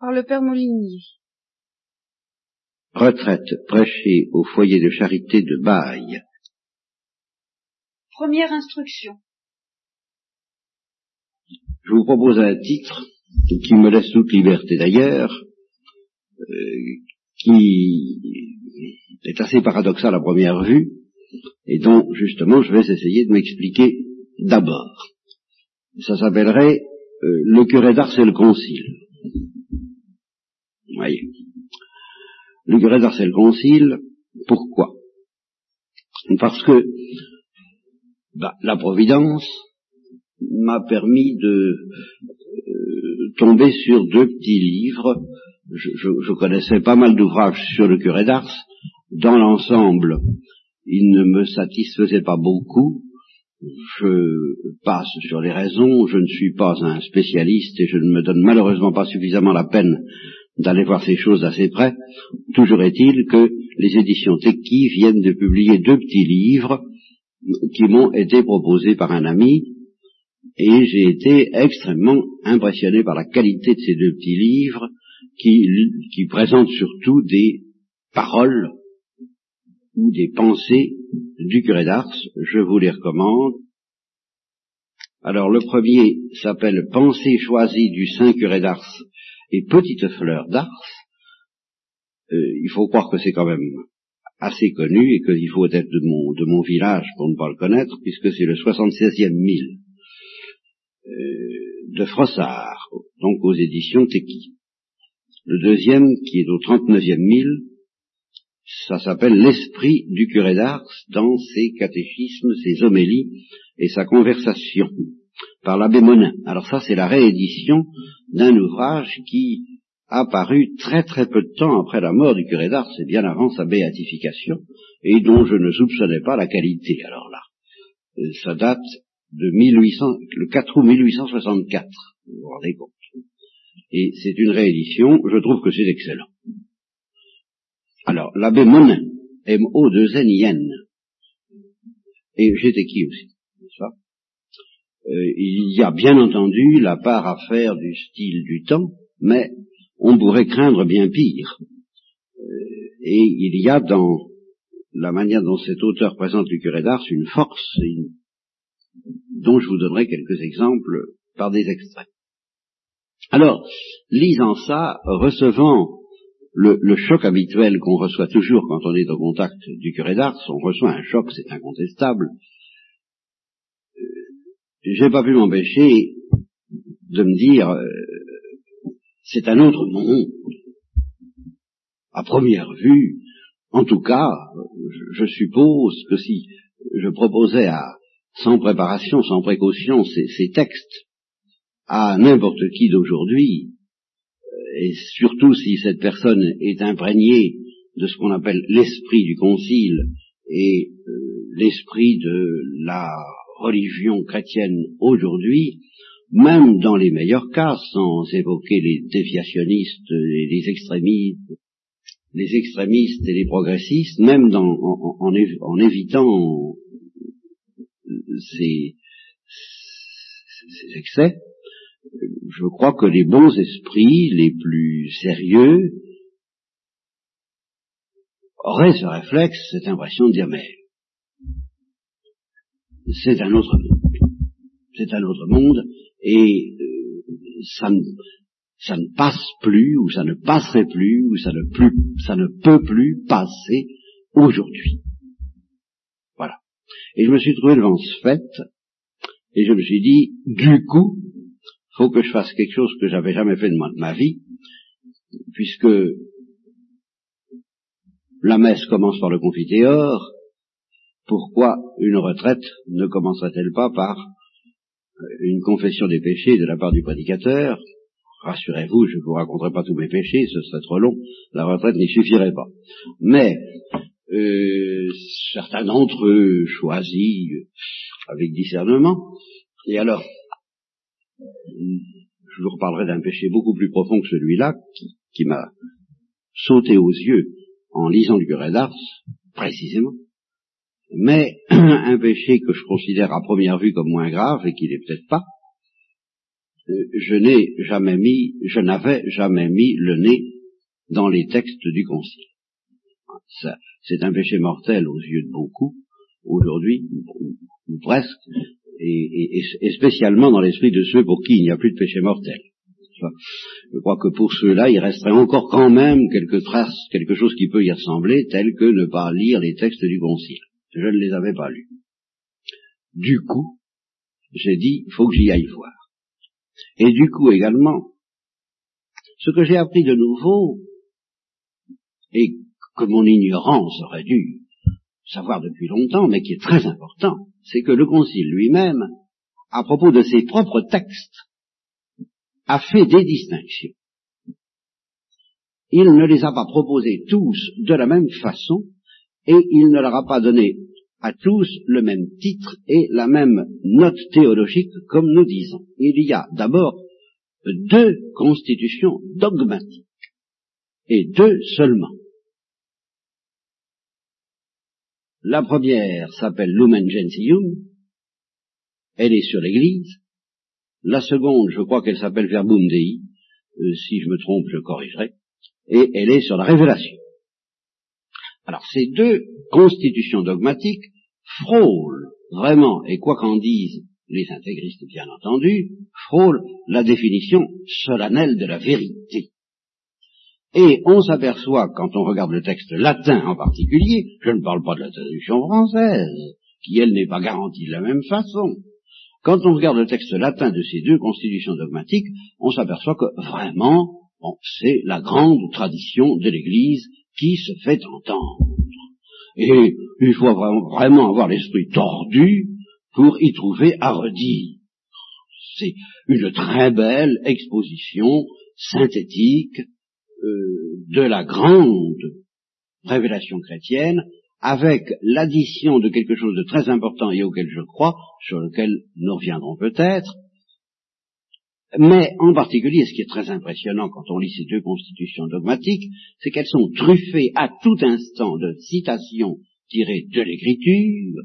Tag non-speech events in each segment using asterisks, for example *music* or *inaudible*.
Par le Père Molinier. Retraite prêchée au foyer de charité de Baille. Première instruction. Je vous propose un titre qui me laisse toute liberté d'ailleurs, euh, qui est assez paradoxal à première vue, et dont justement je vais essayer de m'expliquer d'abord. Ça s'appellerait euh, Le curé d'Ars et le concile. Voyez. Le curé d'Ars et le concile, pourquoi? Parce que bah, la Providence m'a permis de euh, tomber sur deux petits livres. Je, je, je connaissais pas mal d'ouvrages sur le curé d'Ars. Dans l'ensemble, ils ne me satisfaisaient pas beaucoup. Je passe sur les raisons, je ne suis pas un spécialiste et je ne me donne malheureusement pas suffisamment la peine d'aller voir ces choses d'assez près. Toujours est-il que les éditions Teki viennent de publier deux petits livres qui m'ont été proposés par un ami et j'ai été extrêmement impressionné par la qualité de ces deux petits livres qui, qui présentent surtout des paroles ou des pensées du curé d'Ars. Je vous les recommande. Alors le premier s'appelle Pensée choisie du Saint curé d'Ars et Petite fleur d'Ars. Euh, il faut croire que c'est quand même assez connu et qu'il faut être de mon, de mon village pour ne pas le connaître, puisque c'est le 76e mille euh, de Frossard, donc aux éditions Teki. Le deuxième, qui est au 39e mille, ça s'appelle l'esprit du curé d'Ars dans ses catéchismes, ses homélies et sa conversation par l'abbé Monin. Alors ça, c'est la réédition d'un ouvrage qui a paru très très peu de temps après la mort du curé d'Ars, c'est bien avant sa béatification, et dont je ne soupçonnais pas la qualité. Alors là, euh, ça date de 1800, le 4 août 1864, vous vous rendez compte. Et c'est une réédition, je trouve que c'est excellent. Alors, l'abbé Monin, M-O-2-N-I-N, et j'étais qui aussi, Il y a bien entendu la part à faire du style du temps, mais on pourrait craindre bien pire. Euh, et il y a dans la manière dont cet auteur présente le curé d'Ars une force dont je vous donnerai quelques exemples par des extraits. Alors, lisant ça, recevant le, le choc habituel qu'on reçoit toujours quand on est au contact du curé d'Ars, on reçoit un choc, c'est incontestable. Euh, j'ai pas pu m'empêcher de me dire, euh, c'est un autre monde. À première vue, en tout cas, je, suppose que si je proposais à, sans préparation, sans précaution, ces, textes à n'importe qui d'aujourd'hui, et surtout si cette personne est imprégnée de ce qu'on appelle l'esprit du concile et euh, l'esprit de la religion chrétienne aujourd'hui, même dans les meilleurs cas, sans évoquer les déviationnistes et les extrémistes, les extrémistes et les progressistes, même en, évitant ces, ces excès, je crois que les bons esprits, les plus sérieux, auraient ce réflexe, cette impression de dire mais c'est un autre monde. C'est un autre monde et euh, ça, ne, ça ne passe plus ou ça ne passerait plus ou ça ne, plus, ça ne peut plus passer aujourd'hui. Voilà. Et je me suis trouvé devant ce fait et je me suis dit, du coup, faut que je fasse quelque chose que j'avais jamais fait de ma, de ma vie, puisque la messe commence par le confiteor, pourquoi une retraite ne commencerait-elle pas par une confession des péchés de la part du prédicateur? Rassurez-vous, je ne vous raconterai pas tous mes péchés, ce serait trop long, la retraite n'y suffirait pas. Mais euh, certains d'entre eux choisis avec discernement, et alors je vous reparlerai d'un péché beaucoup plus profond que celui-là, qui, m'a sauté aux yeux en lisant le curé d'Ars, précisément, mais *clears throat* un péché que je considère à première vue comme moins grave, et qui n'est peut-être pas, euh, je n'ai jamais mis, je n'avais jamais mis le nez dans les textes du Concile. Ça, c'est un péché mortel aux yeux de beaucoup, aujourd'hui, ou, presque, et, et, spécialement dans l'esprit de ceux pour qui il n'y a plus de péché mortel. Je crois que pour ceux-là, il resterait encore quand même quelques traces, quelque chose qui peut y ressembler, tel que ne pas lire les textes du Concile. Je ne les avais pas lus. Du coup, j'ai dit, il faut que j'y aille voir. Et du coup également, ce que j'ai appris de nouveau, et que mon ignorance aurait dû savoir depuis longtemps, mais qui est très important, c'est que le Concile lui-même, à propos de ses propres textes, a fait des distinctions. Il ne les a pas proposés tous de la même façon, et il ne leur a pas donné à tous le même titre et la même note théologique, comme nous disons. Il y a d'abord deux constitutions dogmatiques, et deux seulement. La première s'appelle Lumen Gentium, elle est sur l'Église. La seconde, je crois qu'elle s'appelle Verbum Dei, euh, si je me trompe, je corrigerai, et elle est sur la révélation. Alors ces deux constitutions dogmatiques frôlent vraiment, et quoi qu'en disent les intégristes bien entendu, frôlent la définition solennelle de la vérité. Et on s'aperçoit, quand on regarde le texte latin en particulier, je ne parle pas de la traduction française, qui elle n'est pas garantie de la même façon, quand on regarde le texte latin de ces deux constitutions dogmatiques, on s'aperçoit que vraiment, c'est la grande tradition de l'Église qui se fait entendre. Et il faut vraiment avoir l'esprit tordu pour y trouver à redire. C'est une très belle exposition synthétique euh, de la grande révélation chrétienne avec l'addition de quelque chose de très important et auquel je crois, sur lequel nous reviendrons peut-être, mais en particulier, ce qui est très impressionnant quand on lit ces deux constitutions dogmatiques, c'est qu'elles sont truffées à tout instant de citations tirées de l'Écriture,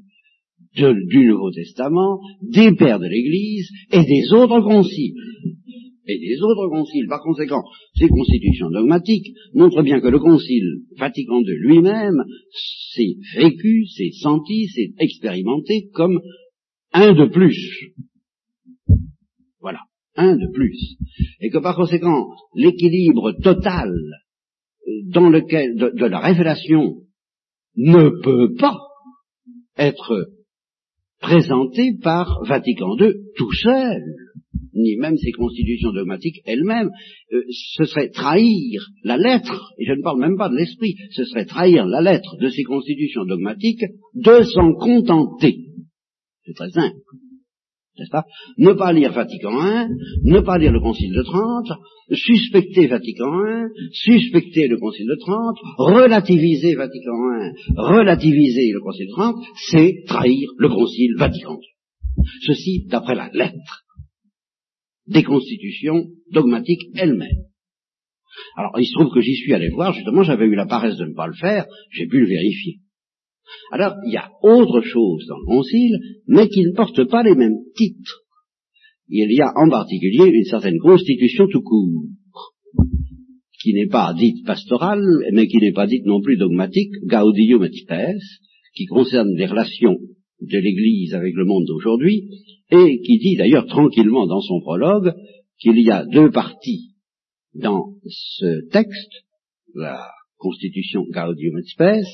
du Nouveau Testament, des pères de l'Église et des autres conciles. Et des autres conciles. Par conséquent, ces constitutions dogmatiques montrent bien que le concile Vatican II lui-même s'est vécu, s'est senti, s'est expérimenté comme un de plus. Un de plus, et que par conséquent l'équilibre total dans lequel de, la révélation ne peut pas être présenté par Vatican II tout seul, ni même ses constitutions dogmatiques elles-mêmes. Euh, ce serait trahir la lettre, et je ne parle même pas de l'esprit, ce serait trahir la lettre de ces constitutions dogmatiques de s'en contenter. C'est très simple n'est-ce pas? Ne pas lire Vatican I, ne pas lire le Concile de Trente, suspecter Vatican I, suspecter le Concile de Trente, relativiser Vatican I, relativiser le Concile de Trente, c'est trahir le Concile Vatican II. Ceci d'après la lettre des constitutions dogmatiques elles-mêmes. Alors, il se trouve que j'y suis allé voir, justement, j'avais eu la paresse de ne pas le faire, j'ai pu le vérifier. Alors, il y a autre chose dans le concile, mais qui ne porte pas les mêmes titres. Il y a en particulier une certaine constitution tout court, qui n'est pas dite pastorale, mais qui n'est pas dite non plus dogmatique, gaudium et spes, qui concerne les relations de l'Église avec le monde d'aujourd'hui, et qui dit d'ailleurs tranquillement dans son prologue qu'il y a deux parties dans ce texte, la constitution gaudium et spes,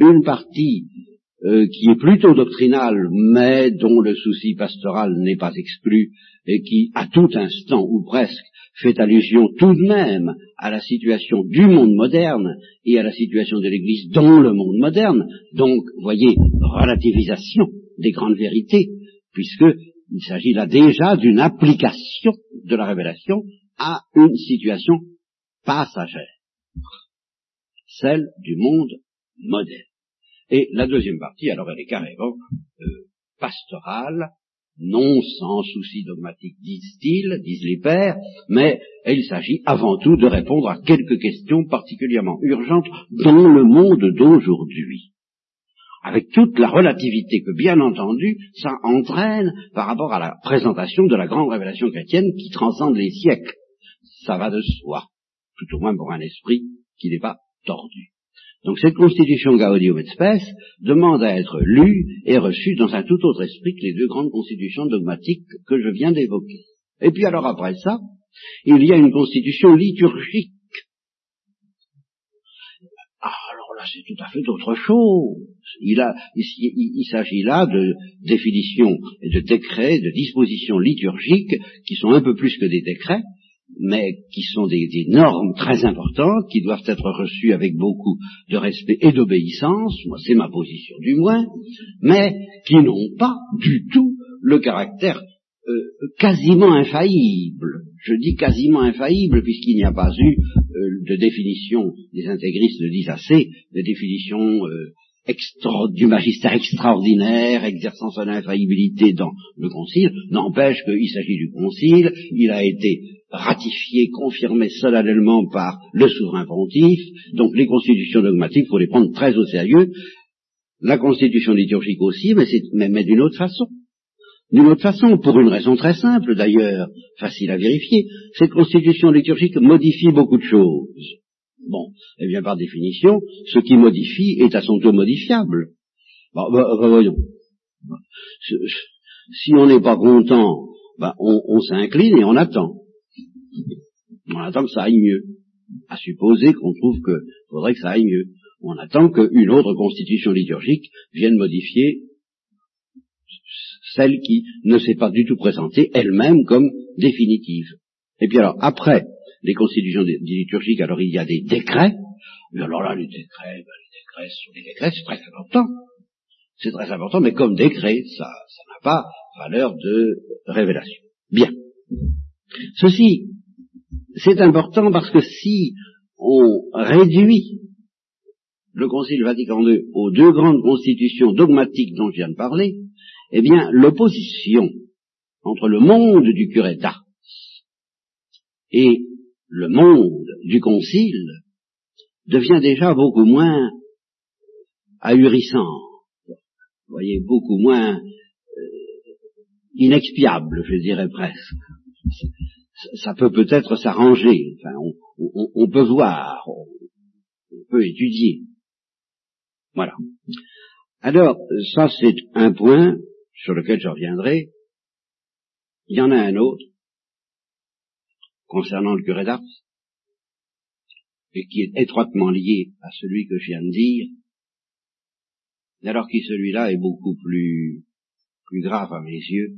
une partie euh, qui est plutôt doctrinale, mais dont le souci pastoral n'est pas exclu, et qui, à tout instant, ou presque, fait allusion tout de même à la situation du monde moderne et à la situation de l'Église dans le monde moderne, donc, voyez, relativisation des grandes vérités, puisqu'il s'agit là déjà d'une application de la révélation à une situation passagère, celle du monde Et la deuxième partie, alors elle est carrément euh, pastorale, non sans souci dogmatique, disent-ils, disent les pères, mais il s'agit avant tout de répondre à quelques questions particulièrement urgentes dans le monde d'aujourd'hui. avec toute la relativité que, bien entendu, ça entraîne par rapport à la présentation de la grande révélation chrétienne qui transcende les siècles. Ça va de soi, tout au moins pour un esprit qui n'est pas tordu. Donc cette constitution Gaudium et Spes demande à être lue et reçue dans un tout autre esprit que les deux grandes constitutions dogmatiques que je viens d'évoquer. Et puis alors après ça, il y a une constitution liturgique. Ah, alors là, c'est tout à fait autre chose. Il, il s'agit là de définitions et de décrets, de dispositions liturgiques qui sont un peu plus que des décrets, mais qui sont des, normes très importantes, qui doivent être reçues avec beaucoup de respect et d'obéissance, moi c'est ma position du moins, mais qui n'ont pas du tout le caractère euh, quasiment infaillible. Je dis quasiment infaillible puisqu'il n'y a pas eu euh, de définition, les intégristes le disent assez, de définition euh, du magistère extraordinaire exerçant son infaillibilité dans le concile, n'empêche qu'il s'agit du concile, il a été ratifié, confirmé solennellement par le souverain pontife, donc les constitutions dogmatiques, il faut les prendre très au sérieux, la constitution liturgique aussi, mais, mais d'une autre façon. D'une autre façon, pour une raison très simple d'ailleurs, facile à vérifier, cette constitution liturgique modifie beaucoup de choses. Bon, eh bien par définition, ce qui modifie est à son tour modifiable. Bon, bah, bah, voyons. Si on n'est pas content, bah, on, s'incline et on attend. On attend que ça aille mieux. À supposer qu'on trouve qu'il faudrait que ça aille mieux. On attend qu'une autre constitution liturgique vienne modifier celle qui ne s'est pas du tout présentée elle-même comme définitive. Et puis alors, après les constitutions liturgiques, alors il y a des décrets, mais alors là, les décrets, ben, les décrets sont des décrets, c'est très important. C'est très important, mais comme décret, ça n'a pas valeur de révélation. Bien. Ceci, c'est important parce que si on réduit le Concile Vatican II aux deux grandes constitutions dogmatiques dont je viens de parler, eh bien, l'opposition entre le monde du curé d'Ars et le monde du concile devient déjà beaucoup moins ahurissant, vous voyez, beaucoup moins euh, inexpiable, je dirais presque. Ça peut peut-être s'arranger, enfin, on, peut voir, on, peut étudier. Voilà. Alors, ça c'est un point sur lequel je reviendrai. Il y en a un autre concernant le curé d'Ars, et qui est étroitement lié à celui que je viens de dire, alors que celui-là est beaucoup plus, plus grave à mes yeux,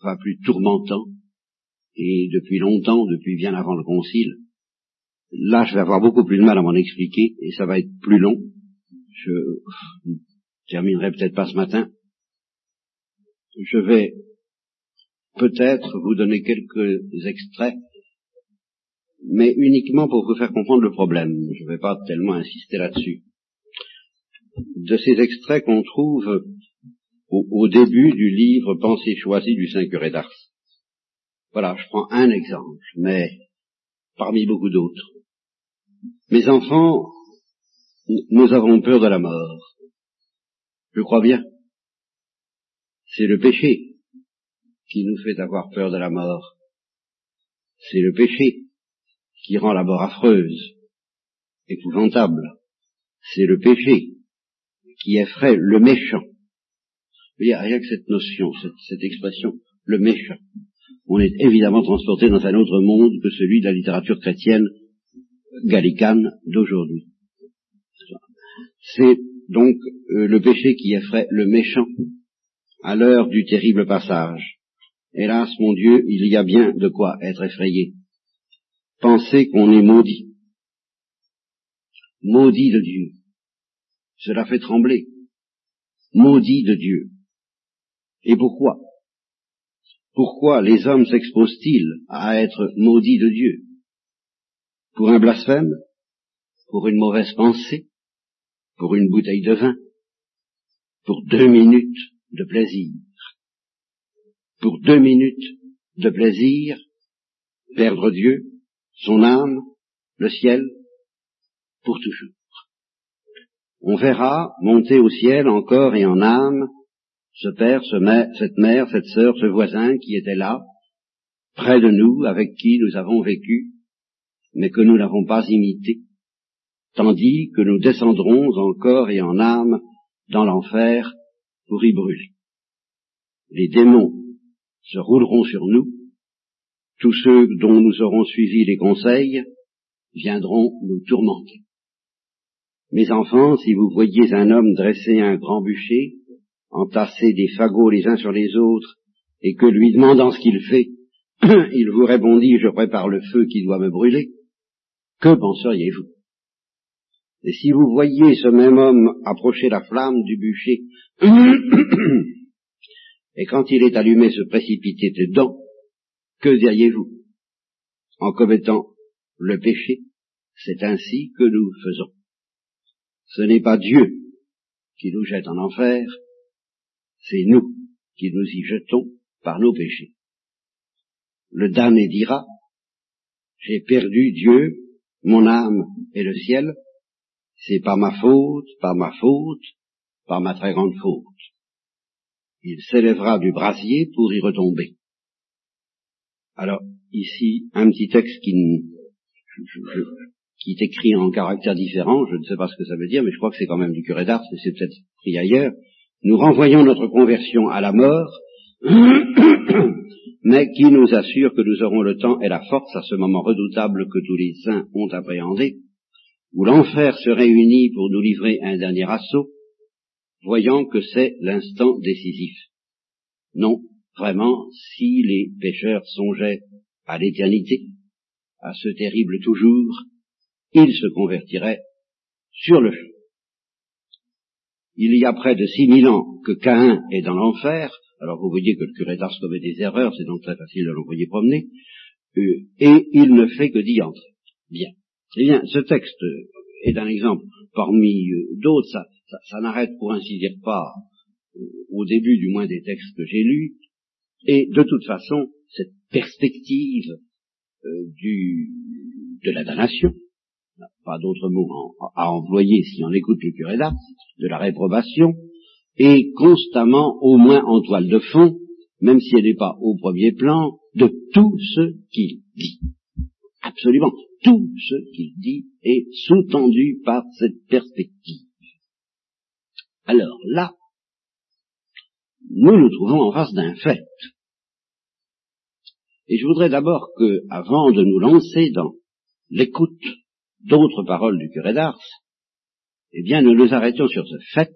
enfin plus tourmentant, et depuis longtemps, depuis bien avant le concile, là je vais avoir beaucoup plus de mal à m'en expliquer, et ça va être plus long. Je terminerai peut-être pas ce matin. Je vais peut-être vous donner quelques extraits, mais uniquement pour vous faire comprendre le problème. Je ne vais pas tellement insister là-dessus. De ces extraits qu'on trouve au, début du livre Pensée choisie du Saint Curé d'Ars. Voilà, je prends un exemple, mais parmi beaucoup d'autres. Mes enfants, nous avons peur de la mort. Je crois bien. C'est le péché qui nous fait avoir peur de la mort. C'est le péché qui rend la mort affreuse, épouvantable. C'est le péché qui effraie le méchant. Il y a rien que cette notion, cette, expression, le méchant. On est évidemment transporté dans un autre monde que celui de la littérature chrétienne gallicane d'aujourd'hui. C'est donc euh, le péché qui effraie le méchant à l'heure du terrible passage. Hélas, mon Dieu, il y a bien de quoi être effrayé. Pensez qu'on est maudit. Maudit de Dieu. Cela fait trembler. Maudit de Dieu. Et pourquoi? Pourquoi les hommes s'exposent-ils à être maudits de Dieu? Pour un blasphème? Pour une mauvaise pensée? Pour une bouteille de vin? Pour deux minutes de plaisir? Pour deux minutes de plaisir, perdre Dieu, son âme, le ciel, pour toujours. on verra monter au ciel en corps et en âme ce père, cette mère, cette sœur, ce voisin qui était là, près de nous, avec qui nous avons vécu, mais que nous n'avons pas imité, tandis que nous descendrons en corps et en âme dans l'enfer pour y brûler. Les démons se rouleront sur nous, tous ceux dont nous aurons suivi les conseils viendront nous tourmenter. Mes enfants, si vous voyiez un homme dresser un grand bûcher, entasser des fagots les uns sur les autres, et que lui demandant ce qu'il fait, *clears throat* il vous répondit je prépare le feu qui doit me brûler, que penseriez-vous? Et si vous voyiez ce même homme approcher la flamme du bûcher, *clears throat* et quand il est allumé se précipiter dedans, que diriez-vous? En commettant le péché, c'est ainsi que nous faisons. Ce n'est pas Dieu qui nous jette en enfer, c'est nous qui nous y jetons par nos péchés. Le damné dira, j'ai perdu Dieu, mon âme et le ciel, c'est par ma faute, par ma faute, par ma très grande faute. Il s'élèvera du brasier pour y retomber. Alors, ici, un petit texte qui, est écrit en caractère différent, je ne sais pas ce que ça veut dire, mais je crois que c'est quand même du curé d'Ars, mais c'est peut-être pris ailleurs. Nous renvoyons notre conversion à la mort, *coughs* mais qui nous assure que nous aurons le temps et la force à ce moment redoutable que tous les saints ont appréhendé, où l'enfer se réunit pour nous livrer un dernier assaut, voyant que c'est l'instant décisif. Non, vraiment, si les pécheurs songeaient à l'éternité, à ce terrible toujours, ils se convertiraient sur le champ. Il y a près de six mille ans que Caïn est dans l'enfer, alors vous voyez que le curé d'Ars commet des erreurs, c'est donc très facile de l'envoyer promener, euh, et il ne fait que d'y entrer. Bien. Eh bien, ce texte est un exemple parmi euh, d'autres, ça, n'arrête pour ainsi dire pas euh, au début du moins des textes que j'ai lus, et de toute façon, cette perspective de la damnation, pas d'autres mots à employer si on écoute le curé d'Ars, de la réprobation, et constamment, au moins en toile de fond, même si elle n'est pas au premier plan, de tout ce qu'il dit. Absolument, tout ce qu'il dit est sous-tendu par cette perspective. Alors là, nous nous trouvons en face d'un fait. Et je voudrais d'abord que, avant de nous lancer dans l'écoute d'autres paroles du curé d'Ars, eh bien, nous nous arrêtions sur ce fait,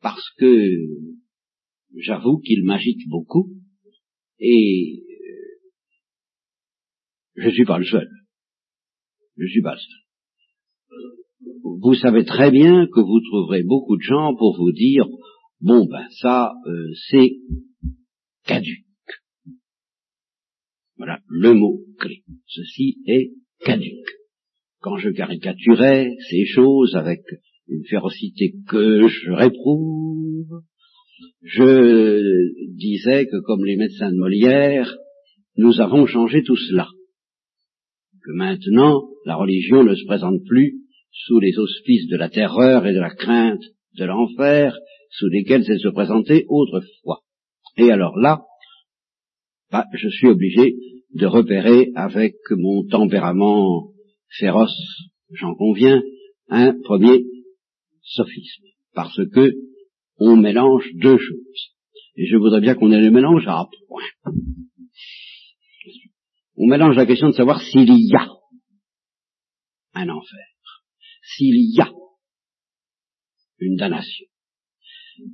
parce que j'avoue qu'il m'agite beaucoup, et euh, je ne suis pas le seul. Je suis pas le seul. Vous savez très bien que vous trouverez beaucoup de gens pour vous dire, bon ben ça, euh, c'est caduque. Voilà le mot clé. Ceci est caduque quand je caricaturais ces choses avec une férocité que je réprouve, je disais que comme les médecins de Molière, nous avons changé tout cela. Que maintenant, la religion ne se présente plus sous les auspices de la terreur et de la crainte de l'enfer, sous lesquels elle se présentait autrefois. Et alors là, bah, je suis obligé de repérer avec mon tempérament féroce, j'en conviens, un premier sophisme, parce que on mélange deux choses. Et je voudrais bien qu'on ait le mélange à point. On mélange la question de savoir s'il y a un enfer, s'il y a une damnation.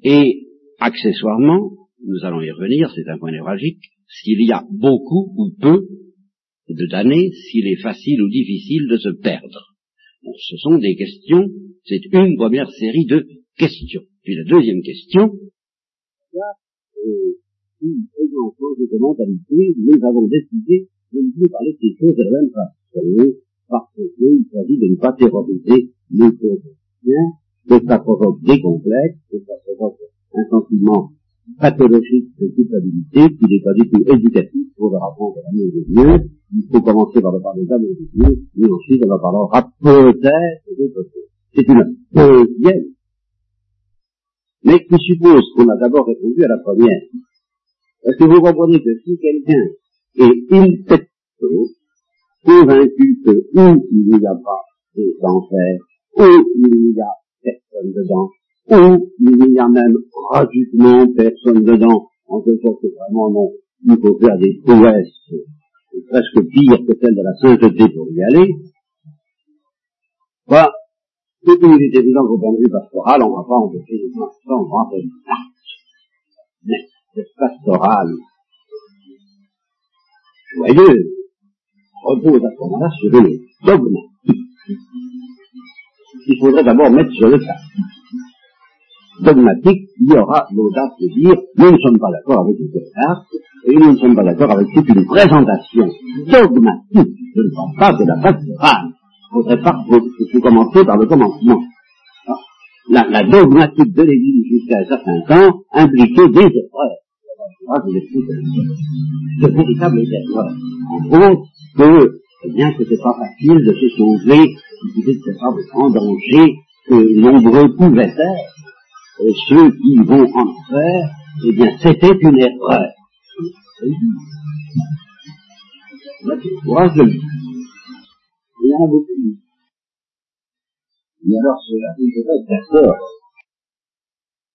Et accessoirement, nous allons y revenir, c'est un point névralgique, s'il y a beaucoup ou peu de damnés, s'il est facile ou difficile de se perdre. Bon, ce sont des questions, c'est une première série de questions. Puis la deuxième question, euh, de mentalité, nous avons décidé de ne plus parler de ces choses de la même façon, parce qu'il s'agit de ne pas terroriser les chrétiens, que ça provoque des complexes, que ça provoque un sentiment pathologique de culpabilité qui n'est pas du tout éducatif pour leur apprendre l'amour de Dieu, il faut commencer par le parler d'amour de Dieu, et ensuite on va parler peut-être d'autres choses. C'est une deuxième, mais qui suppose qu'on a d'abord répondu à la première. Est-ce que vous comprenez que si quelqu'un est in petto, convaincu que ou il n'y a pas d'enfer, ou il n'y a personne dedans, ou il n'y a même pratiquement personne dedans, en quelque sorte que vraiment non, il faut faire des prouesses presque pires que celles de la sainteté pour y aller, bah, tout il est évident qu'au point de vue pastoral, on ne va pas empêcher les va en faire une Mais cette pastorale joyeuse repose à ce moment-là sur une dogme. Il faudrait d'abord mettre sur le tas dogmatique, il y aura l'audace de dire, nous ne sommes pas d'accord avec les actes, et nous ne sommes pas d'accord avec toute une présentation dogmatique, je ne pense pas de la pastorale. Faudrait pas, commencer par le commencement. La, dogmatique de l'Église jusqu'à un certain temps impliquait des erreurs. De véritables erreurs. En gros, que, eh bien, que c'est pas facile de se sauver, qu'il n'était pas en danger que nombreux pouvaient être, et ceux qui vont en enfer, eh bien, c'était une erreur. Moi, je en a beaucoup. Et alors, cela, je être d'accord.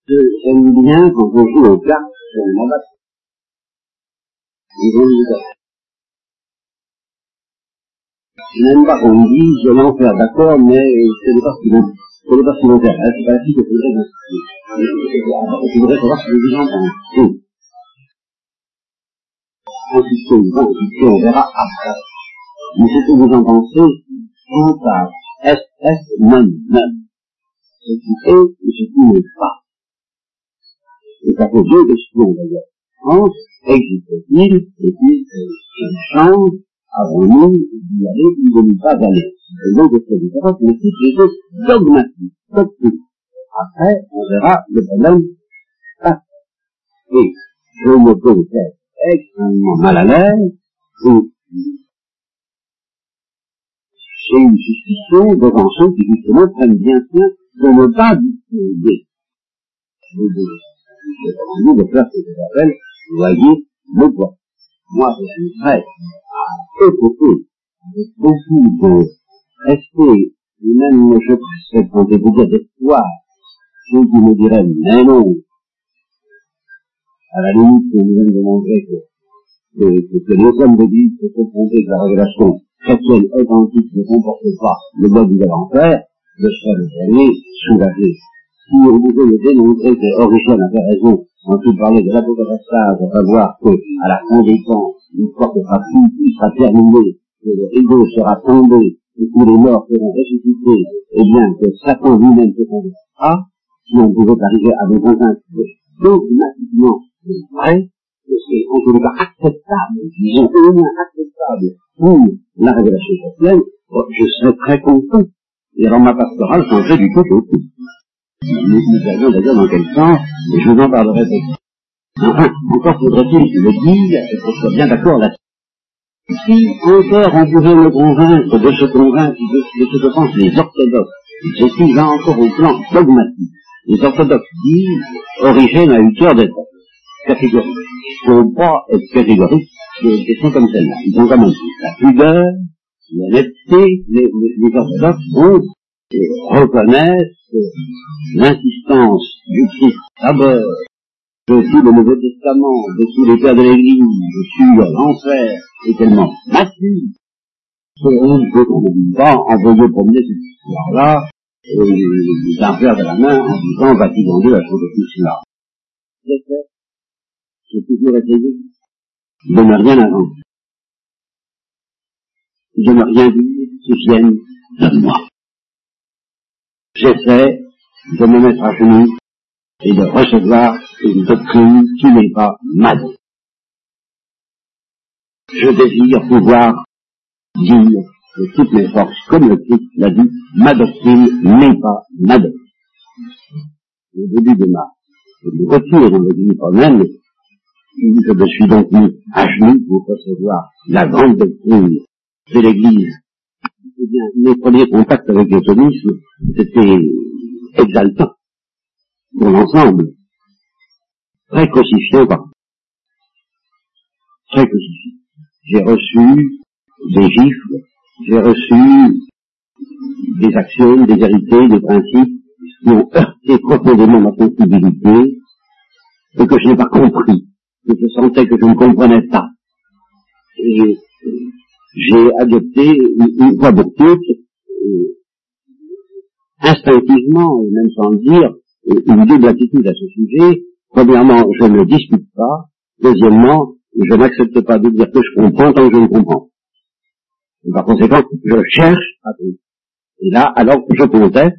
J'aime bien quand on joue aux cartes sur le mandat. Je n'aime pas qu'on dise, je faire d'accord, mais ce n'est pas ce vont pour le bâtiment terrestre, c'est ainsi que faudrait Je voudrais savoir ce que les gens pensent. Insistons, insistons, on verra après. Mais ce que vous en pensez, quant à SS non, non. Ce qui est et ce qui n'est pas. Et ça fait deux questions d'ailleurs. France, existe-t-il Et puis, quelle chance avons-nous d'y aller ou de ne pas aller et donc, c'est différent, mais toutes les choses dogmatiques, dogmatiques. Après, on verra le problème Et je me trouve extrêmement mal à l'aise, j'ai une suspicion devant ceux qui justement prennent bien soin de ne pas distinguer. Je vous de faire ce que j'appelle, voyez, le poids. Moi, je suis prêt avec beaucoup de rester, même je serais tenté de dire d'espoir, ceux qui me diraient, mais non, à la limite, nous de montrer que, que, que, que les hommes d'église se sont trompés que la révélation chrétienne authentique ne comporte pas le dogme de l'enfer, je serais le dernier soulagé. Si on pouvait me démontrer que Origène avait raison quand il parlait de l'apocalypse, à savoir que, à la fin des temps, une fois que tout sera terminé, que le rideau sera tombé, et que les morts seront ressuscités, et bien que Satan lui-même se convertira, si on pouvait arriver à des convaincre dogmatiquement c'est vrai, que c'est en tout cas acceptable, disons au moins acceptable pour la révélation chrétienne, je serais très content. Et alors ma pastorale changerait du tout au tout. Nous, verrons d'ailleurs dans quel sens, et je vous en parlerai peut Enfin, encore faudrait-il le dire, et qu'on soit bien d'accord là si encore on pouvait me convaincre de se convaincre de, ce que pensent les orthodoxes, je suis là encore au plan dogmatique. Les orthodoxes disent, Origène a eu cœur d'être catégorique. Il ne faut pas être catégorique des questions comme celle-là. Ils ont quand même la pudeur, l'honnêteté, les, les, les orthodoxes ont reconnaissent l'insistance du Christ d'abord de tout le Nouveau Testament, de tous les pères de l'Église, sur l'enfer, est tellement massif qu'on ne peut pas envoyer promener cette histoire-là et d'un faire de la main en disant Vatican II a trouvé tout cela? J'ai fait, j'ai toujours essayé de ne rien inventer, de ne rien dire qui vienne de moi. J'essaie de me mettre à genoux et de recevoir une doctrine qui n'est pas ma Je désire pouvoir dire de toutes mes forces, comme le Christ l'a dit, ma doctrine n'est pas ma doctrine. Au début de ma de retour dans l'église romaine, je me suis donc mis à genoux pour recevoir la grande doctrine de l'église eh bien, mes premiers contacts avec l'atomisme, c'était exaltant pour l'ensemble, très crucifiant par très crucifiant. J'ai reçu des gifles, j'ai reçu des actions, des vérités, des principes qui ont heurté profondément ma sensibilité et que je n'ai pas compris, je sentais que je ne comprenais pas. J'ai adopté une fois pour toutes, euh, instinctivement, et même sans le dire, une double attitude à ce sujet. Premièrement, je ne discute pas. Deuxièmement, je n'accepte pas de dire que je comprends tant que je ne comprends. Et par conséquent, je cherche à trouver. Et là, alors, je conteste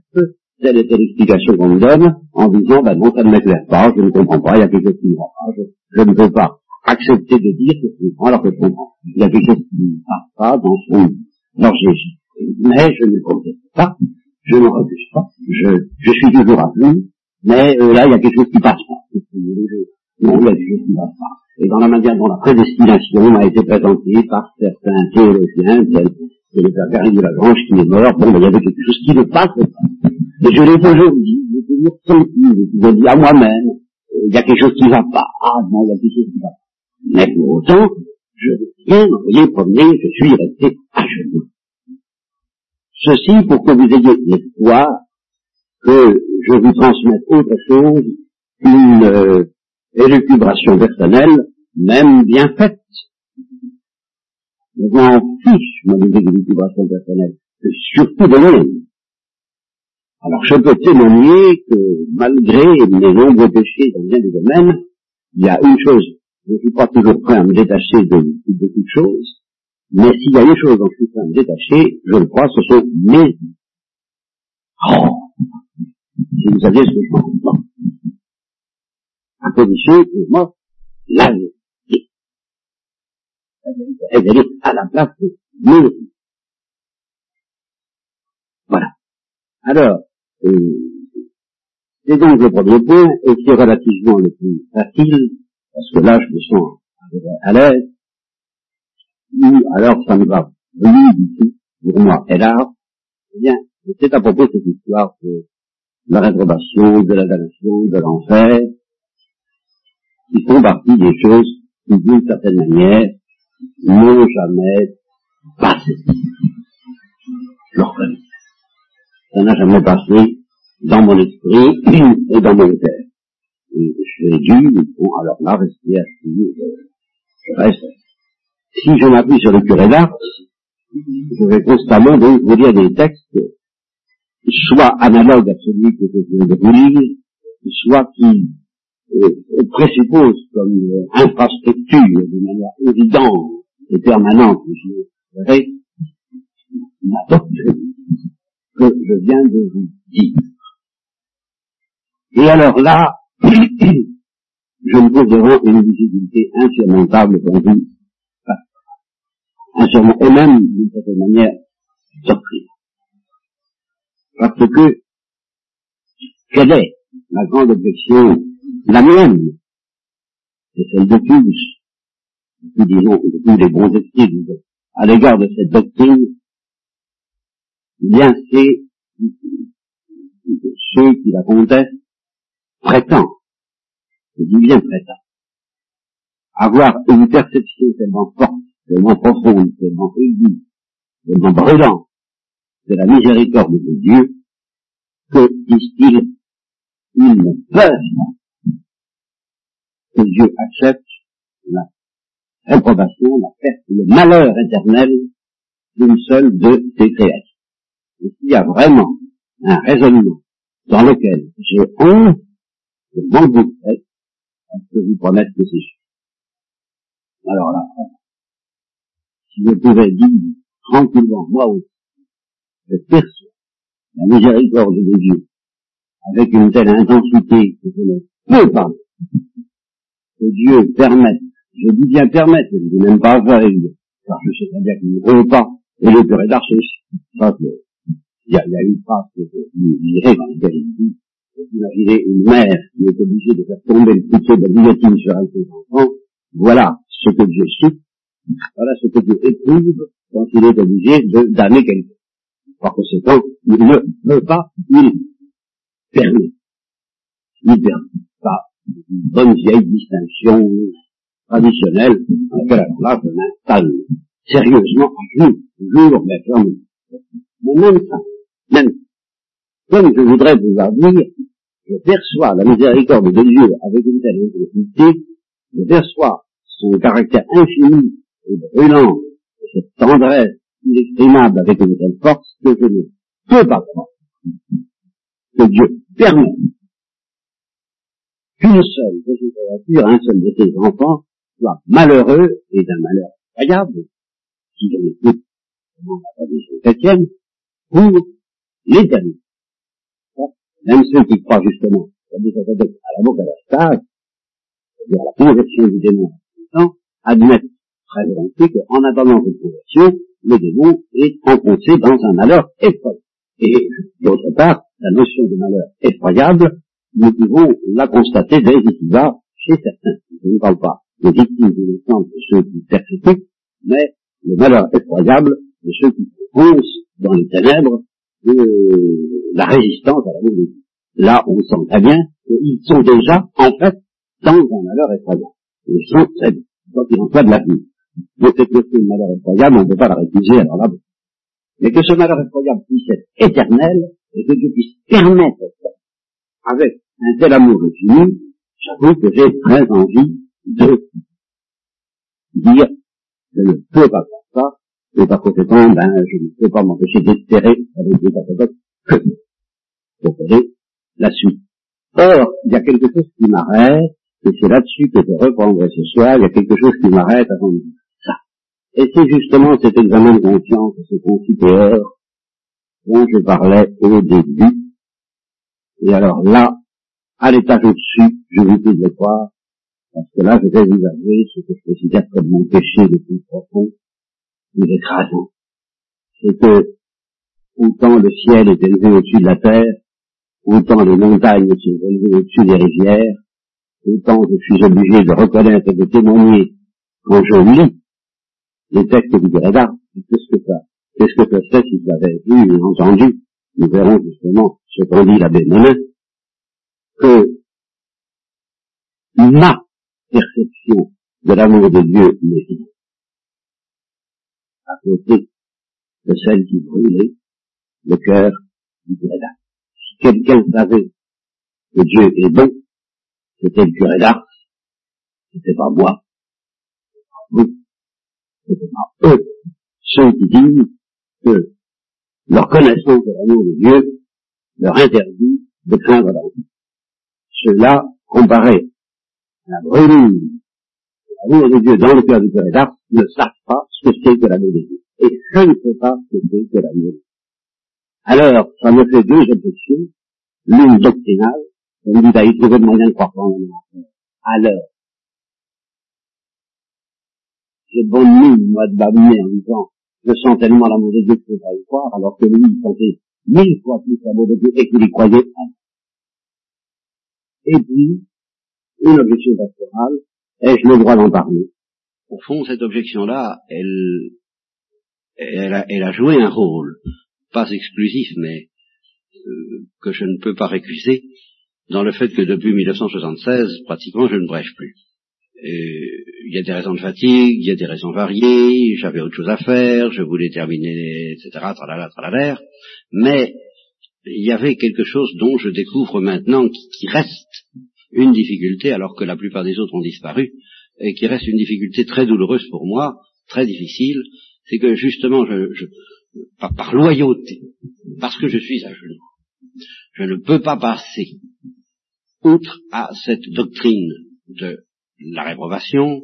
telle et telle explication qu'on me donne, en disant, ben non, ça ne m'éclaire pas, je ne comprends pas, il y a quelque chose qui ne va pas, je, ne peux pas accepter de dire que je comprends alors que je comprends. Il y a quelque chose qui ne va pas dans son logique. Mais je ne conteste pas, je ne refuse pas, je, je suis toujours à plus, mais euh, là, il y a quelque chose qui passe pas. Non, il y a quelque chose qui ne passe pas. Et dans la manière dont la prédestination a été présentée par certains théologiens, tels que le père Gary de la Grange qui est mort, bon, ben, il y avait quelque chose qui ne passe pas. Et je l'ai toujours dit, j'ai toujours senti, je dit à moi-même, euh, il y a quelque chose qui ne va pas. Ah non, il y a quelque chose qui ne va pas. Mais pour autant, je viens m'envoyer promener, je suis resté à genoux. Ceci pour que vous ayez l'espoir que je vous transmette autre chose qu'une euh, personnelle, même bien faite. Je m'en fiche, mon élucubration personnelle, surtout de même. Alors je peux témoigner que malgré mes nombreux péchés dans bien des domaines, il y a une chose, je ne suis pas toujours prêt à me détacher de, de toute chose, mais s'il y a une chose dont je suis prêt à me détacher, je le crois, ce sont mes Oh Si vous saviez ce que je comprends. À condition que moi, la vérité, elle est à la place de mes Voilà. Alors, euh, c'est donc le premier point, et qui est relativement le plus facile, parce que là, je me sens à l'aise, alors ça ne va plus du pour moi. Et là, eh bien, c'est à propos de cette histoire de la réprobation, de la damnation, de l'enfer, qui font partie des choses qui, d'une certaine manière, n'ont jamais passé. Je ça n'a jamais passé dans mon esprit et dans mon cœur. Et j'ai dû, bon, alors là, rester assis, je reste. Si je m'appuie sur le curé d'Ars, je vais constamment donc vous lire des textes, soit analogues à celui que je viens de vous lire, soit qui euh, présupposent comme euh, infrastructure de manière évidente et permanente, je dirais, doctrine que je viens de vous dire. Et alors là, *coughs* je me pose devant une difficulté insurmontable pour vous, insurmontable, et même d'une certaine manière surprise. Parce que, quelle est la grande objection, la mienne, et celle de tous, nous disons, tous les bons esprits, à l'égard de cette doctrine, bien c'est ceux qui la contestent prétendent, je dis bien prétendent, avoir une perception tellement forte, tellement profonde, tellement aiguë, tellement brûlante de la miséricorde de Dieu, que, disent-ils, ils ne peuvent pas. Que Dieu accepte la réprobation, la perte, le malheur éternel d'une seule de ses créatures. S'il y a vraiment un raisonnement dans lequel j'ai honte, je m'en douterai, je peux vous promettre que c'est sûr. Alors là, si je pouvais dire tranquillement, moi aussi, je perçois la miséricorde de Dieu avec une telle intensité que je ne peux pas. Que Dieu permette, je dis bien permette, je ne dis même pas faire, car je sais très bien qu'il ne veut pas, et le curé d'arche, il y a, il y a une phrase que je dans laquelle il dit, imaginez une mère qui est obligée de faire tomber le couteau de la guillotine sur un de ses enfants, voilà ce que Dieu souffre, voilà ce que Dieu éprouve quand il est obligé de damner quelqu'un. Par conséquent, il ne veut pas, il permet. Il permet pas une bonne vieille distinction traditionnelle dans laquelle alors là je m'installe sérieusement à jour, jour, mais Mais même ça, même comme je voudrais vous dire, je perçois la miséricorde de Dieu avec une telle intensité, je perçois son caractère infini et brûlant, et cette tendresse inexprimable avec une telle force que je ne peux pas croire que Dieu permet qu'une seule de ses créatures, un seul de ses enfants, soit malheureux et d'un malheur incroyable, si je n'écoute comment la tradition chrétienne, pour l'éternité. Même ceux qui croient justement à la mort à la stade, c'est-à-dire à la conversion du démon admettent très volontiers qu'en attendant cette conversion, le démon est enfoncé dans un malheur effroyable. Et d'autre part, la notion de malheur effroyable, nous pouvons la constater dès ici-bas chez certains. Je ne parle pas des victimes du de ceux qui persécutent, mais le malheur effroyable de ceux qui foncent dans les ténèbres de la résistance à la de Dieu. Là, on sent très bien qu'ils sont déjà, en fait, dans un malheur effroyable. Ils sont très bien, quand il en soit de la vie. Donc cette notion de malheur effroyable, on ne peut pas la récuser, alors là, mais que ce malheur effroyable puisse être éternel, et que Dieu puisse permettre ça, avec un tel amour infini, j'avoue que j'ai très envie de dire, je ne peux pas faire ça, et par conséquent, ben, je ne peux pas m'empêcher d'espérer avec Dieu par que pour la suite. Or, il y a quelque chose qui m'arrête, et c'est là-dessus que je reprendrai ce soir, il y a quelque chose qui m'arrête avant de dire ça. Et c'est justement cet examen de conscience, ce considère dont je parlais au début. Et alors là, à l'étage au-dessus, je vous prie de croire, parce que là, je vais vous avouer ce que je considère comme mon péché le plus profond, plus écrasant. C'est que, autant le ciel est élevé au-dessus de la terre, autant les montagnes sont élevées au-dessus des rivières, autant je suis obligé de reconnaître et de témoigner quand je lis les textes du Gréda, qu'est-ce que ça, qu'est-ce que ça fait si j'avais vu et entendu, nous verrons justement ce qu'en dit l'abbé Monin, que ma perception de l'amour de Dieu n'est à côté de celle qui brûlait le cœur du Gréda. Si quelqu'un savait que Dieu est bon, c'était le curé d'Ars, c'était pas moi, c'était pas vous, c'était pas eux, ceux qui disent que leur connaissance de l'amour de Dieu leur interdit de craindre la vie. Ceux-là, comparés à la brûlure de l'amour de Dieu dans le cœur du curé d'Ars, ne savent pas ce que c'est que l'amour de Dieu. Et je ne sais pas ce que c'est que Dieu. Alors, ça me fait deux objections, l'une doctrinale, on dit, bah, il le moyen de croire en Alors, j'ai bonne mine, moi, de babiner en disant, je sens tellement l'amour de Dieu que je ne pas y croire, alors que lui, il sentait mille fois plus l'amour de Dieu et qu'il y croyait. Et puis, une objection pastorale, ai-je le droit d'en parler? Au fond, cette objection-là, elle, elle a, elle a joué un rôle, pas exclusif, mais euh, que je ne peux pas récuser, dans le fait que depuis 1976, pratiquement, je ne brèche plus. Il y a des raisons de fatigue, il y a des raisons variées, j'avais autre chose à faire, je voulais terminer, etc., tralala, tralala, mais il y avait quelque chose dont je découvre maintenant qui, qui, reste une difficulté, alors que la plupart des autres ont disparu, et qui reste une difficulté très douloureuse pour moi, très difficile, c'est que justement, je, je par, loyauté, parce que je suis à genoux, je ne peux pas passer outre à cette doctrine de la réprobation,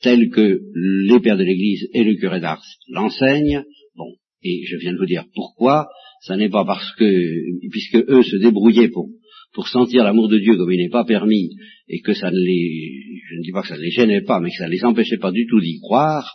telle que les pères de l'Église et le curé d'Ars l'enseignent, bon, et je viens de vous dire pourquoi, ça n'est pas parce que, puisque eux se débrouillaient pour, pour sentir l'amour de Dieu comme il n'est pas permis, et que ça ne les, je ne dis pas que ça ne les gênait pas, mais que ça ne les empêchait pas du tout d'y croire,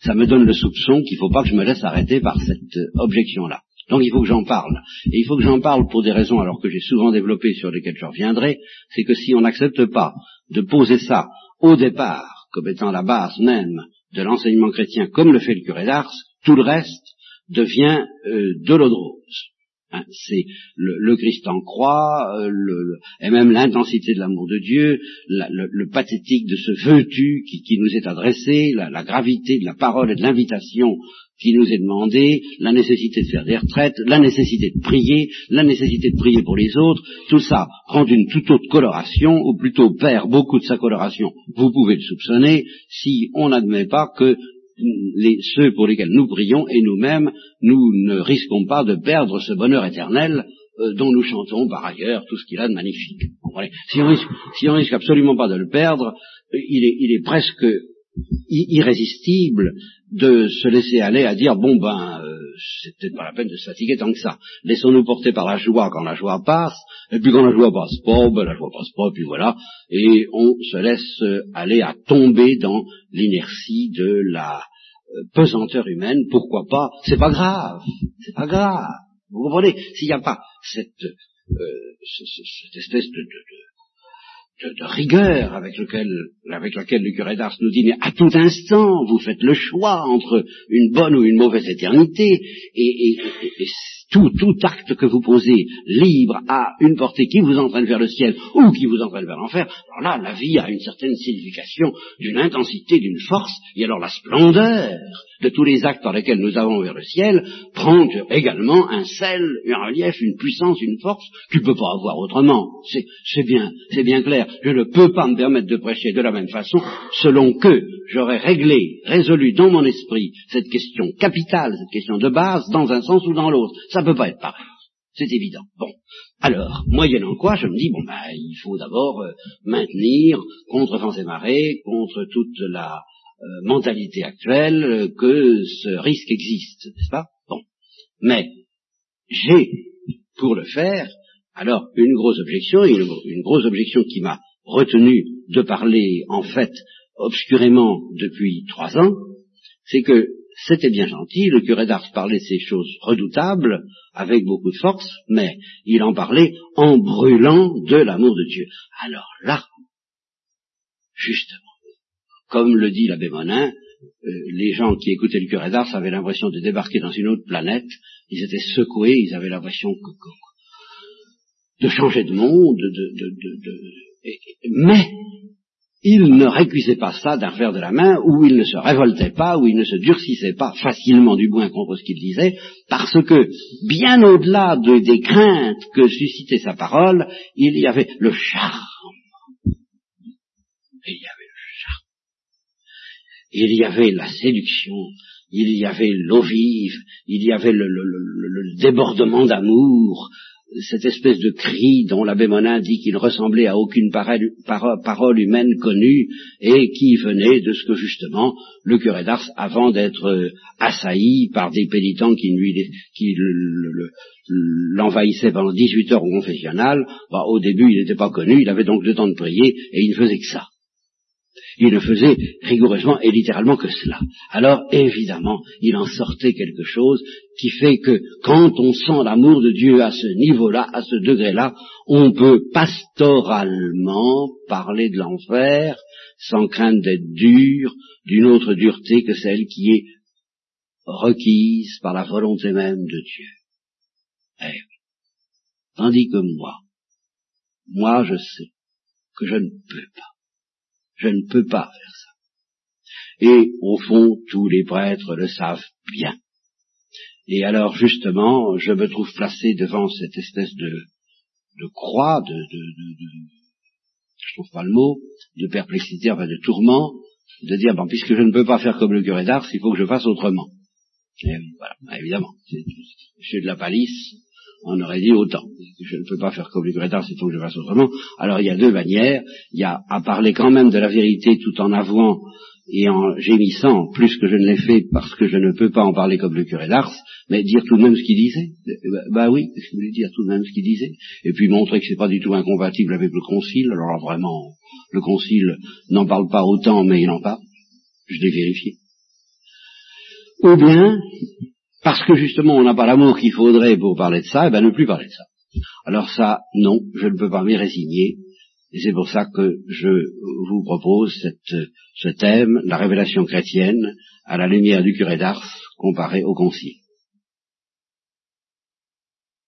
ça me donne le soupçon qu'il ne faut pas que je me laisse arrêter par cette objection-là. Donc il faut que j'en parle. Et il faut que j'en parle pour des raisons alors que j'ai souvent développées sur lesquelles je reviendrai, c'est que si on n'accepte pas de poser ça au départ comme étant la base même de l'enseignement chrétien comme le fait le curé d'Ars, tout le reste devient euh, de l'eau de rose. Hein, c'est le, Christ en croix, euh, et même l'intensité de l'amour de Dieu, le, pathétique de ce veux-tu qui, nous est adressé, la, gravité de la parole et de l'invitation qui nous est demandée, la nécessité de faire des retraites, la nécessité de prier, la nécessité de prier pour les autres, tout ça prend une toute autre coloration, ou plutôt perd beaucoup de sa coloration. Vous pouvez le soupçonner si on n'admet pas que ceux pour lesquels nous prions et nous-mêmes, nous ne risquons pas de perdre ce bonheur éternel euh, dont nous chantons par ailleurs tout ce qu'il a de magnifique. Si on, risque, risque absolument pas de le perdre, euh, il est, il est presque irrésistible de se laisser aller à dire bon ben euh, c'est peut-être pas la peine de se fatiguer tant que ça. Laissons-nous porter par la joie quand la joie passe, et puis quand la joie passe pas, ben la joie passe pas, puis voilà, et on se laisse aller à tomber dans l'inertie de la euh, pesanteur humaine, pourquoi pas, c'est pas grave, c'est pas grave. Vous comprenez? S'il n'y a pas cette, euh, cette espèce de, rigueur avec, lequel, avec laquelle le curé d'Ars nous dit, mais à tout instant, vous faites le choix entre une bonne ou une mauvaise éternité, et, tout, tout acte que vous posez libre à une portée qui vous entraîne vers le ciel ou qui vous entraîne vers l'enfer, alors là, la vie a une certaine signification, d'une intensité, d'une force, et alors la splendeur de tous les actes par lesquels nous avons vers le ciel prend également un sel, un relief, une puissance, une force tu ne peux pas avoir autrement. C'est bien, c'est bien clair. Je ne peux pas me permettre de prêcher de la même façon selon que j'aurais réglé, résolu dans mon esprit cette question capitale, cette question de base, dans un sens ou dans l'autre. Ça ne peut pas être pareil. C'est évident. Bon. Alors, moyennant quoi, je me dis, bon, ben, il faut d'abord euh, maintenir, contre vents et marées, contre toute la euh, mentalité actuelle, euh, que ce risque existe, n'est-ce pas? Bon. Mais, j'ai, pour le faire, alors, une grosse objection, une, grosse objection qui m'a retenu de parler, en fait, obscurément depuis trois ans, c'est que c'était bien gentil, le curé d'Ars parlait ces choses redoutables, avec beaucoup de force, mais il en parlait en brûlant de l'amour de Dieu. Alors là, justement, comme le dit l'abbé Monin, euh, les gens qui écoutaient le curé d'Ars avaient l'impression de débarquer dans une autre planète, ils étaient secoués, ils avaient l'impression de changer de monde, mais il ne récusait pas ça d'un revers de la main, ou il ne se révoltait pas, ou il ne se durcissait pas facilement du moins contre ce qu'il disait, parce que, bien au-delà des craintes que suscitait sa parole, il y avait le charme. Il y avait le charme. Il y avait la séduction, il y avait l'eau vive, il y avait le débordement d'amour, cette espèce de cri dont l'abbé Monin dit qu'il ressemblait à aucune parole, humaine connue et qui venait de ce que justement le curé d'Ars, avant d'être euh, assailli par des pénitents qui, l'envahissaient pendant 18 heures au confessionnal, bah, au début il n'était pas connu, il avait donc le temps de prier et il ne faisait que ça. Il ne faisait rigoureusement et littéralement que cela. Alors, évidemment, il en sortait quelque chose qui fait que quand on sent l'amour de Dieu à ce niveau-là, à ce degré-là, on peut pastoralement parler de l'enfer sans crainte d'être dur, d'une autre dureté que celle qui est requise par la volonté même de Dieu. Eh Tandis que moi, moi je sais que je ne peux pas. Je ne peux pas faire ça. Et au fond, tous les prêtres le savent bien. Et alors justement, je me trouve placé devant cette espèce de, de croix, de, de, de, je trouve pas le mot, de perplexité, enfin de tourment, de dire, bon, puisque je ne peux pas faire comme le curé d'Ars, il faut que je fasse autrement. Et voilà, évidemment, monsieur de la palisse, on aurait dit autant. Je ne peux pas faire comme les Grétars, c'est faut que je fasse autrement. Alors il y a deux manières. Il y a à parler quand même de la vérité tout en avouant et en gémissant, plus que je ne l'ai fait parce que je ne peux pas en parler comme le curé d'Ars, mais dire tout de même ce qu'il disait. Bah, bah oui, je voulais dire tout de même ce qu'il disait. Et puis montrer que c'est pas du tout incompatible avec le concile. Alors vraiment, le concile n'en parle pas autant, mais il en parle. Je l'ai vérifié. Ou bien, parce que justement on n'a pas l'amour qu'il faudrait pour parler de ça, et eh ben ne plus parler de ça. Alors ça, non, je ne peux pas m'y résigner, et c'est pour ça que je vous propose ce thème, la révélation chrétienne, à la lumière du curé d'Ars, comparé au concile.